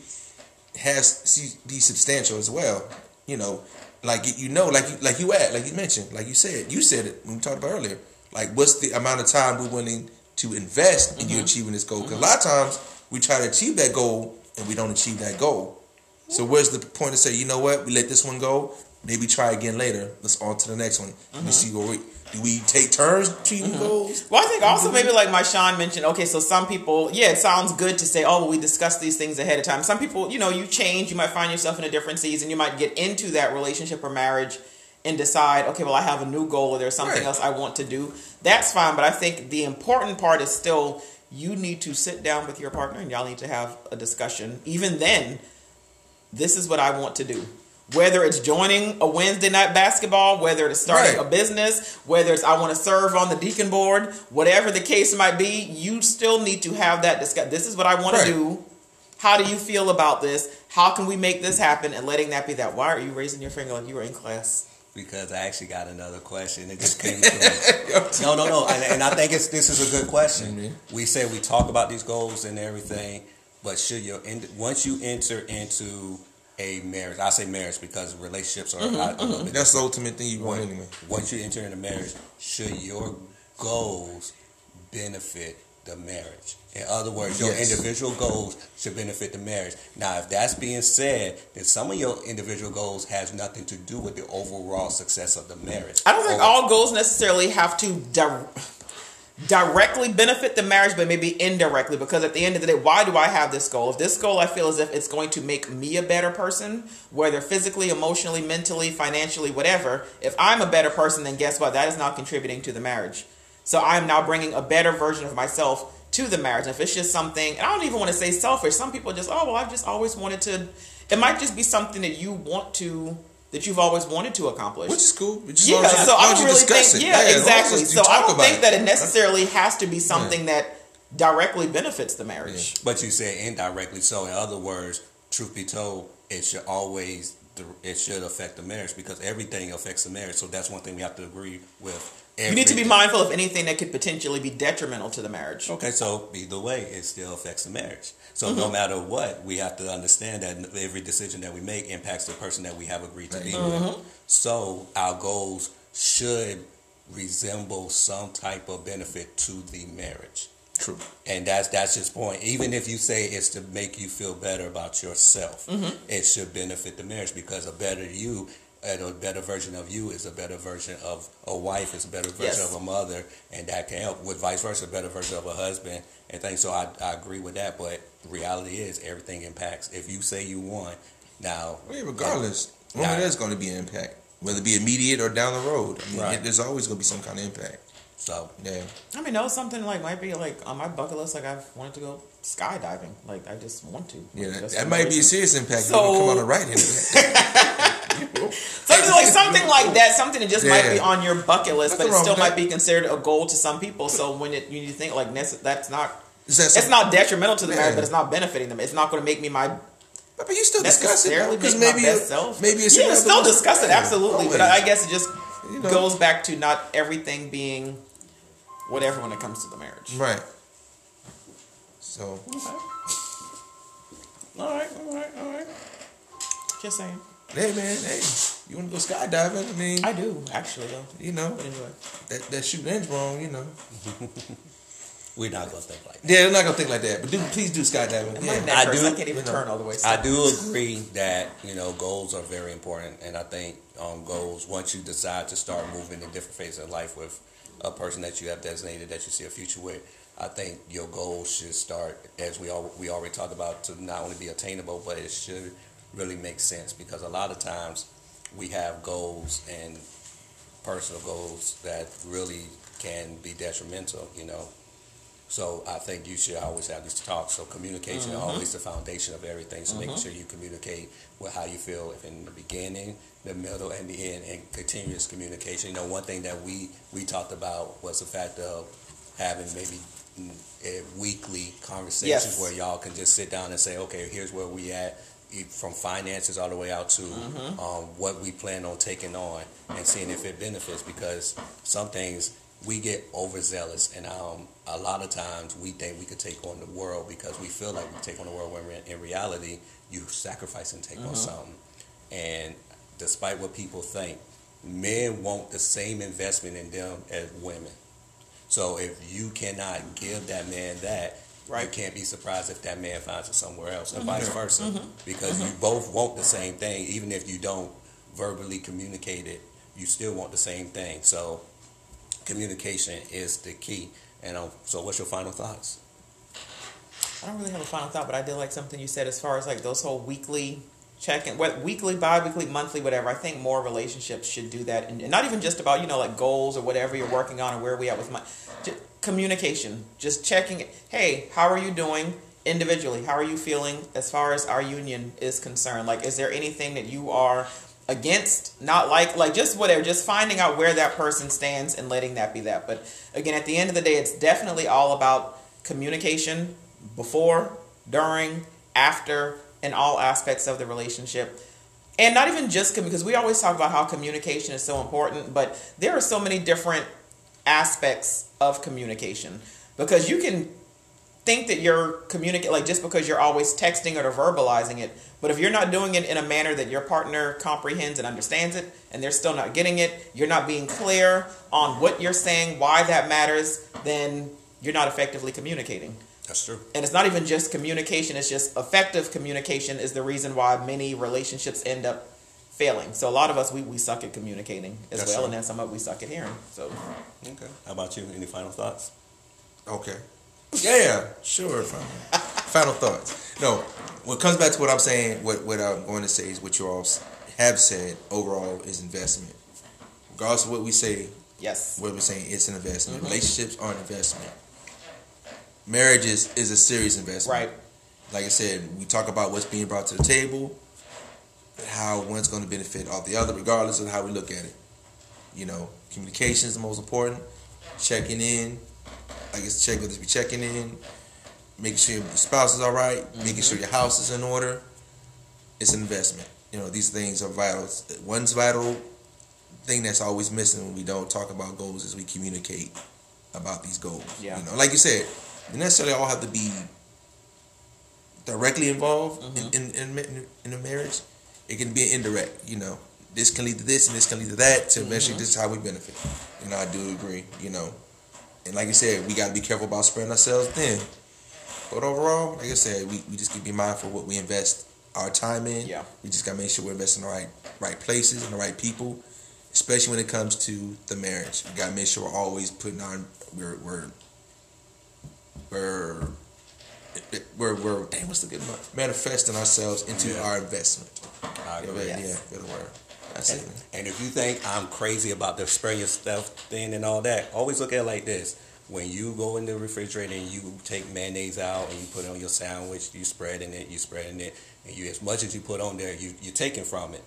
has see, be substantial as well. You know, like you know, like you like you at like you mentioned, like you said, you said it when we talked about earlier. Like what's the amount of time we're willing to invest in you mm-hmm. achieving this goal? Because a mm-hmm. lot of times we try to achieve that goal and we don't achieve that goal. So where's the point to say, you know what, we let this one go, maybe try again later. Let's on to the next one. Let me mm-hmm. see where we do we take turns achieving mm-hmm. goals? Well, I think also maybe like my Sean mentioned, okay, so some people, yeah, it sounds good to say, oh, well, we discussed these things ahead of time. Some people, you know, you change, you might find yourself in a different season, you might get into that relationship or marriage and decide, okay, well, I have a new goal or there's something Right. else I want to do. That's fine, but I think the important part is still you need to sit down with your partner and y'all need to have a discussion. Even then, this is what I want to do. Whether it's joining a Wednesday night basketball, whether it's starting Right. a business, whether it's I want to serve on the deacon board, whatever the case might be, you still need to have that discussion. This is what I want Right. to do. How do you feel about this? How can we make this happen? And letting that be that. Why are you raising your finger like you were in class? Because I actually got another question. It just came to me. No, no, no. And, and I think it's this is a good question. Mhm. We say we talk about these goals and everything, but should your end, once you enter into a marriage, I say marriage because relationships are Mm-hmm, a little bit That's the ultimate thing you want anyway. once you enter into marriage, should your goals benefit the marriage? In other words, your Yes. individual goals should benefit the marriage. Now, if that's being said, then some of your individual goals has nothing to do with the overall success of the marriage. I don't think Or- all goals necessarily have to di- directly benefit the marriage, but maybe indirectly. Because at the end of the day, why do I have this goal? If this goal I feel as if it's going to make me a better person, whether physically, emotionally, mentally, financially, whatever, if I'm a better person, then guess what? That is now contributing to the marriage. So I'm now bringing a better version of myself to the marriage. If it's just something, and I don't even want to say selfish. Some people just, oh well, I've just always wanted to. It might just be something that you want to, that you've always wanted to accomplish. Which is cool. Yeah, long so I don't really think. it. Yeah, as exactly. So I don't think it. that it necessarily has to be something that directly benefits the marriage. But you said indirectly. So, in other words, truth be told, it should always it should affect the marriage because everything affects the marriage. So that's one thing we have to agree with. You need to be mindful of anything that could potentially be detrimental to the marriage. Okay, so either way, it still affects the marriage. So Mm-hmm. no matter what, we have to understand that every decision that we make impacts the person that we have agreed to be with. So our goals should resemble some type of benefit to the marriage. True. And that's that's his point. Even if you say it's to make you feel better about yourself, Mm-hmm. it should benefit the marriage because a better you and a better version of you is a better version of a wife, is a better version Yes. of a mother, and that can help. With vice versa, a better version of a husband and things. So I, I agree with that, but reality is everything impacts. If you say you want, now Well, yeah, regardless, Nah. there's going to be an impact, whether it be immediate or down the road. I mean, Right. it- there's always going to be some kind of impact. So Yeah. I mean, no, something like might be like on my bucket list. Like I've wanted to go skydiving. Like I just want to. Yeah, Like, that, that's that the might be a serious impact. So- So, come on the right end. Something like something like that. Something that just might be on your bucket list, Nothing but it still might be considered a goal to some people. So when it, you think like nece- that's not. Is that It's not detrimental to the marriage, but it's not benefiting them. It's not going to make me my But you still discuss it because maybe my best it- self. maybe it's you can still discuss it Yeah, absolutely, but. I guess it just You know. goes back to not everything being whatever when it comes to the marriage. right. So all right, all right, all right. Just saying. hey man, hey, you want to go skydiving? I mean, I do actually though. you know But anyway, that that shooting ends wrong. You know. We're not gonna think like that. Yeah, they're not gonna think like that. But do please do skydiving. my Yeah. neck I hurts. do- I can't even you know, turn all the way. I do agree that you know goals are very important, and I think um, goals once you decide to start moving in different phases of life with a person that you have designated that you see a future with, I think your goals should start as we all we already talked about to not only be attainable, but it should really make sense because a lot of times we have goals and personal goals that really can be detrimental, you know. So I think you should always have these talks. So communication is always the foundation of everything. So making sure you communicate with how you feel if in the beginning, the middle, and the end, and continuous communication. You know, one thing that we we talked about was the fact of having maybe mm, weekly conversations Yes. where y'all can just sit down and say, okay, here's where we at. From finances all the way out to um, what we plan on taking on and seeing if it benefits because some things we get overzealous and um, a lot of times we think we could take on the world because we feel like we take on the world when in reality you sacrifice and take on mm-hmm. something. And despite what people think men want the same investment in them as women. So if you cannot give that man that you Right. can't be surprised if that man finds it somewhere else and mm-hmm. vice versa. Mm-hmm. Because you both want the same thing. Even if you don't verbally communicate it you still want the same thing. So communication is the key. And um, so, what's your final thoughts? I don't really have a final thought, but I did like something you said as far as like those whole weekly check-in, what weekly, bi-weekly, monthly, whatever. I think more relationships should do that, and, not even just about you know like goals or whatever you're working on or where we at with my just communication. Just checking. it. Hey, how are you doing individually? How are you feeling as far as our union is concerned? Like, is there anything that you are against not like like just whatever just finding out where that person stands and letting that be that. But again at the end of the day it's definitely all about communication before during after and all aspects of the relationship. And not even just because we always talk about how communication is so important but there are so many different aspects of communication. Because you can think that you're communicating like just because you're always texting or verbalizing it but if you're not doing it in a manner that your partner comprehends and understands it and they're still not getting it you're not being clear on what you're saying why that matters then you're not effectively communicating That's true. and it's not even just communication it's just effective communication is the reason why many relationships end up failing so a lot of us we, we suck at communicating as That's well true. and then some of it we suck at hearing so Okay. How about you? Any final thoughts? Okay. Yeah, sure. Final, final thoughts. No, what comes back to what I'm saying, what what I'm going to say is what you all have said. Overall, is investment. Regardless of what we say, yes what we're saying, it's an investment. Mm-hmm. Relationships are an investment. Marriage is, is a serious investment. right Like I said, we talk about what's being brought to the table, how one's going to benefit off the other, regardless of how we look at it. You know, communication is the most important. Checking in, I guess check with be checking in, making sure your spouse is all right, making sure your house is in order. It's an investment. You know, these things are vital. One's vital thing that's always missing when we don't talk about goals is we communicate about these goals. Yeah. You know, like you said, you necessarily all have to be directly involved Mm-hmm. in, in, in, in a marriage. It can be indirect, you know. This can lead to this and this can lead to that to eventually Mm-hmm. this is how we benefit. You know, I do agree, you know. And like I said, we got to be careful about spreading ourselves thin. But overall, like I said, we, we just can be mindful of what we invest our time in. Yeah. We just got to make sure we're investing in the right right places and the right people, especially when it comes to the marriage. We got to make sure we're always putting on we're we're we're we're, we're dang, what's the good word? Manifesting ourselves into Yeah. our investment. I Yeah, agree. yeah, Yes. yeah, good word. Absolutely. And if you think I'm crazy about the spread your stuff thin and all that, always look at it like this. When you go in the refrigerator and you take mayonnaise out and you put it on your sandwich, you spreading it, you spreading it, and you as much as you put on there, you you're taking from it.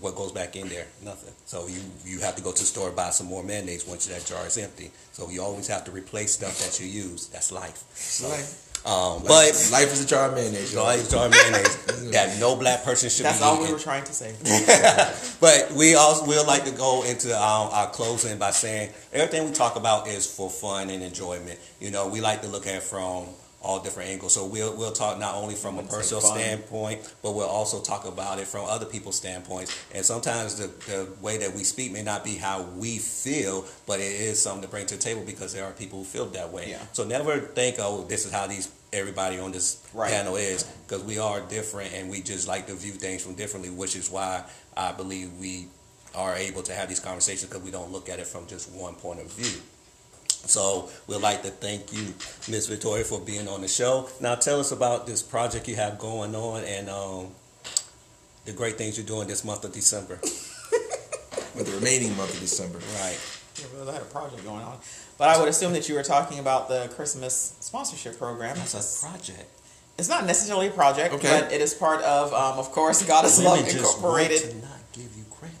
What goes back in there? Nothing. So you you have to go to the store and buy some more mayonnaise once that jar is empty. So you always have to replace stuff that you use. That's life. So, Life. Um, Life, but life is a jar of mayonnaise. y'all. always jar of mayonnaise that no black person should That's be all eating. we were trying to say. But we also will like to go into um, our closing by saying everything we talk about is for fun and enjoyment. You know, we like to look at it from all different angles. So we'll we'll talk not only from a personal standpoint, but we'll also talk about it from other people's standpoints. And sometimes the, the way that we speak may not be how we feel, but it is something to bring to the table because there are people who feel that way. Yeah. So never think, oh, this is how these everybody on this Right. panel is because we are different and we just like to view things from differently, which is why I believe we are able to have these conversations because we don't look at it from just one point of view. So we'd like to thank you, Miss Victoria, for being on the show. Now tell us about this project you have going on and um, the great things you're doing this month of December. But the remaining month of December. Right. Yeah, well, I had a project going on. But I would assume that you were talking about the Christmas sponsorship program. That's a project. It's not necessarily a project, Okay. but it is part of, um, of course, God is Love Women just want Incorporated. to not give you credit.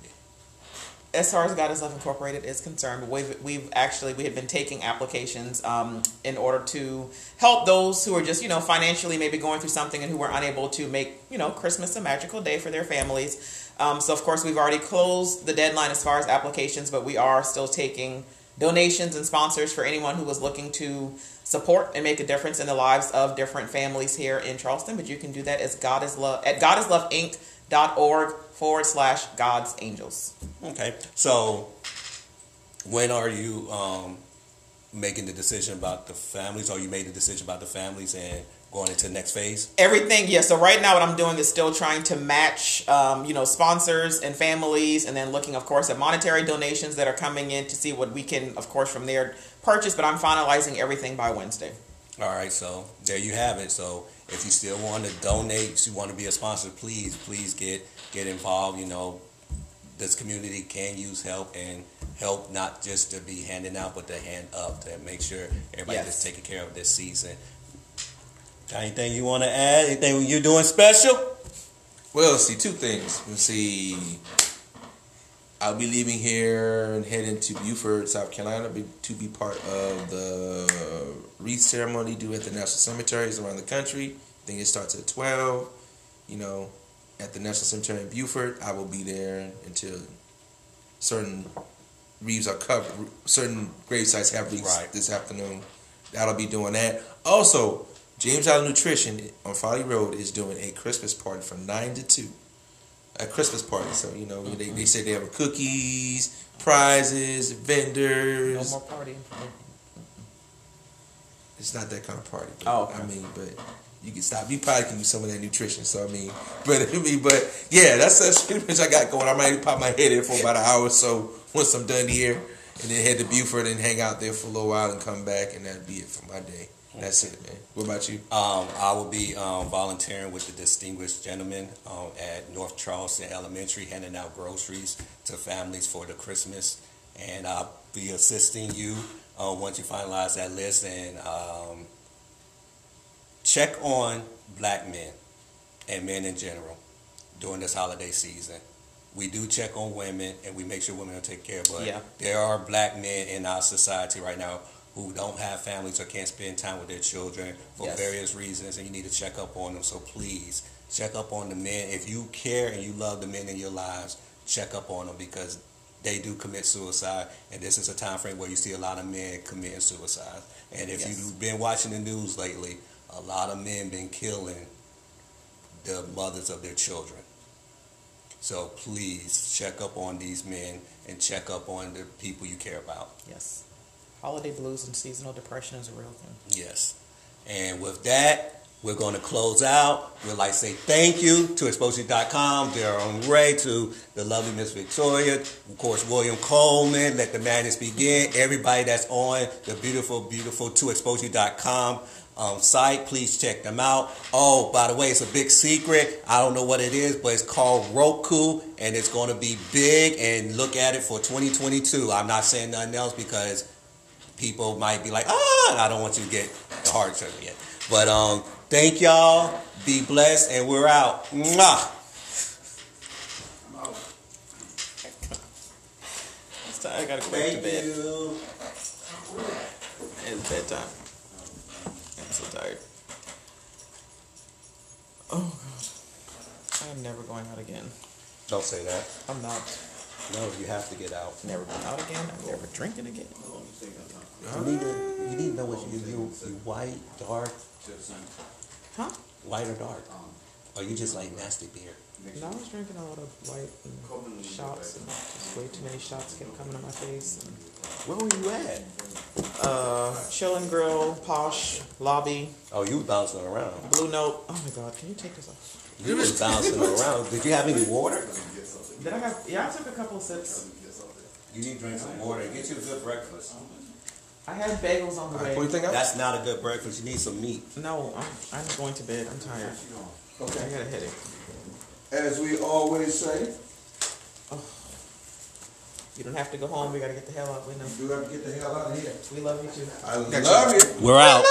As far as God is Love Incorporated is concerned, we've we've actually we had been taking applications um, in order to help those who are just you know financially maybe going through something and who were unable to make you know Christmas a magical day for their families. Um, so of course we've already closed the deadline as far as applications, but we are still taking donations and sponsors for anyone who was looking to support and make a difference in the lives of different families here in Charleston. But you can do that as God is Love at godisloveinc.org forward slash God's Angels. Okay. So when are you um, making the decision about the families or you made the decision about the families and going into the next phase? Everything, yeah. So right now, what I'm doing is still trying to match, um, you know, sponsors and families, and then looking, of course, at monetary donations that are coming in to see what we can, of course, from there purchase. But I'm finalizing everything by Wednesday. All right, so there you have it. So if you still want to donate, if you want to be a sponsor, please, please get get involved. You know, this community can use help and help not just to be handing out, but to hand up to make sure everybody Yes. is taken care of this season. Got anything you want to add? Anything you're doing special? Well, see, two things. Let's see. I'll be leaving here and heading to Beaufort, South Carolina, to be part of the wreath ceremony due at the national cemeteries around the country. I think it starts at twelve. You know, at the national cemetery in Beaufort, I will be there until certain wreaths are covered. Certain grave sites have wreaths Right. this afternoon. That'll be doing that. Also, James Island Nutrition on Folly Road is doing a Christmas party from nine to two. A Christmas party, so you know they, they mm-hmm. say they have cookies, prizes, vendors. No more partying. It's not that kind of party. But, Oh, okay. I mean, but you can stop. You probably can use some of that nutrition. So I mean, but I mean, but yeah, that's that's pretty much I got going. I might pop my head in for about an hour or so once I'm done here, and then head to Beaufort and hang out there for a little while and come back, and that'd be it for my day. That's it. What about you? Um, I will be um, volunteering with the distinguished gentleman um, at North Charleston Elementary, handing out groceries to families for the Christmas, and I'll be assisting you uh, once you finalize that list and um, check on black men and men in general during this holiday season. We do check on women and we make sure women are taken care of, but Yeah. there are black men in our society right now who don't have families or can't spend time with their children for Yes. various reasons, and you need to check up on them. So please check up on the men. If you care and you love the men in your lives, check up on them because they do commit suicide, and this is a time frame where you see a lot of men committing suicide. And if Yes. you've been watching the news lately, a lot of men been killing the mothers of their children. So please check up on these men and check up on the people you care about. Yes. Holiday blues and seasonal depression is a real thing. Yes. And with that, we're going to close out. We'd like to say thank you to Exposure.com, Darren Ray, to the lovely Miss Victoria, of course, William Coleman, Let the Madness Begin, everybody that's on the beautiful, beautiful to Exposure.com um, site. Please check them out. Oh, by the way, it's a big secret. I don't know what it is, but it's called Roku, and it's going to be big. And look at it for 2022. I'm not saying nothing else because people might be like, ah, and I don't want you to get the heart attack yet. But um, thank y'all. Be blessed, and we're out. Mwah. It's time. I gotta go back to bed. you. It's bedtime. I'm so tired. Oh god. I'm never going out again. Don't say that. I'm not. No, you have to get out. Never going out again. I'm never drinking again. You need to, you need to know what you, you, you white, dark, Huh? white or dark. Or you just like nasty beer. No, I was drinking a lot of white and shots and just way too many shots kept coming to my face. And, Where were you at? uh, chill and grill, posh, lobby, Oh, you was bouncing around. blue note. Oh my god, can you take this off? You was bouncing around. Did you have any water? Did I have? Yeah, I took a couple sips. You need to drink some water. Get you a good breakfast. I had bagels on the All right, way. anything else? That's not a good breakfast. You need some meat. No, I'm, I'm going to bed. I'm tired. Okay. I got a headache. As we always say, You don't have to go home. We gotta get the hell out. We know. you have to get the hell out of here. We love you too. I love you. We're out.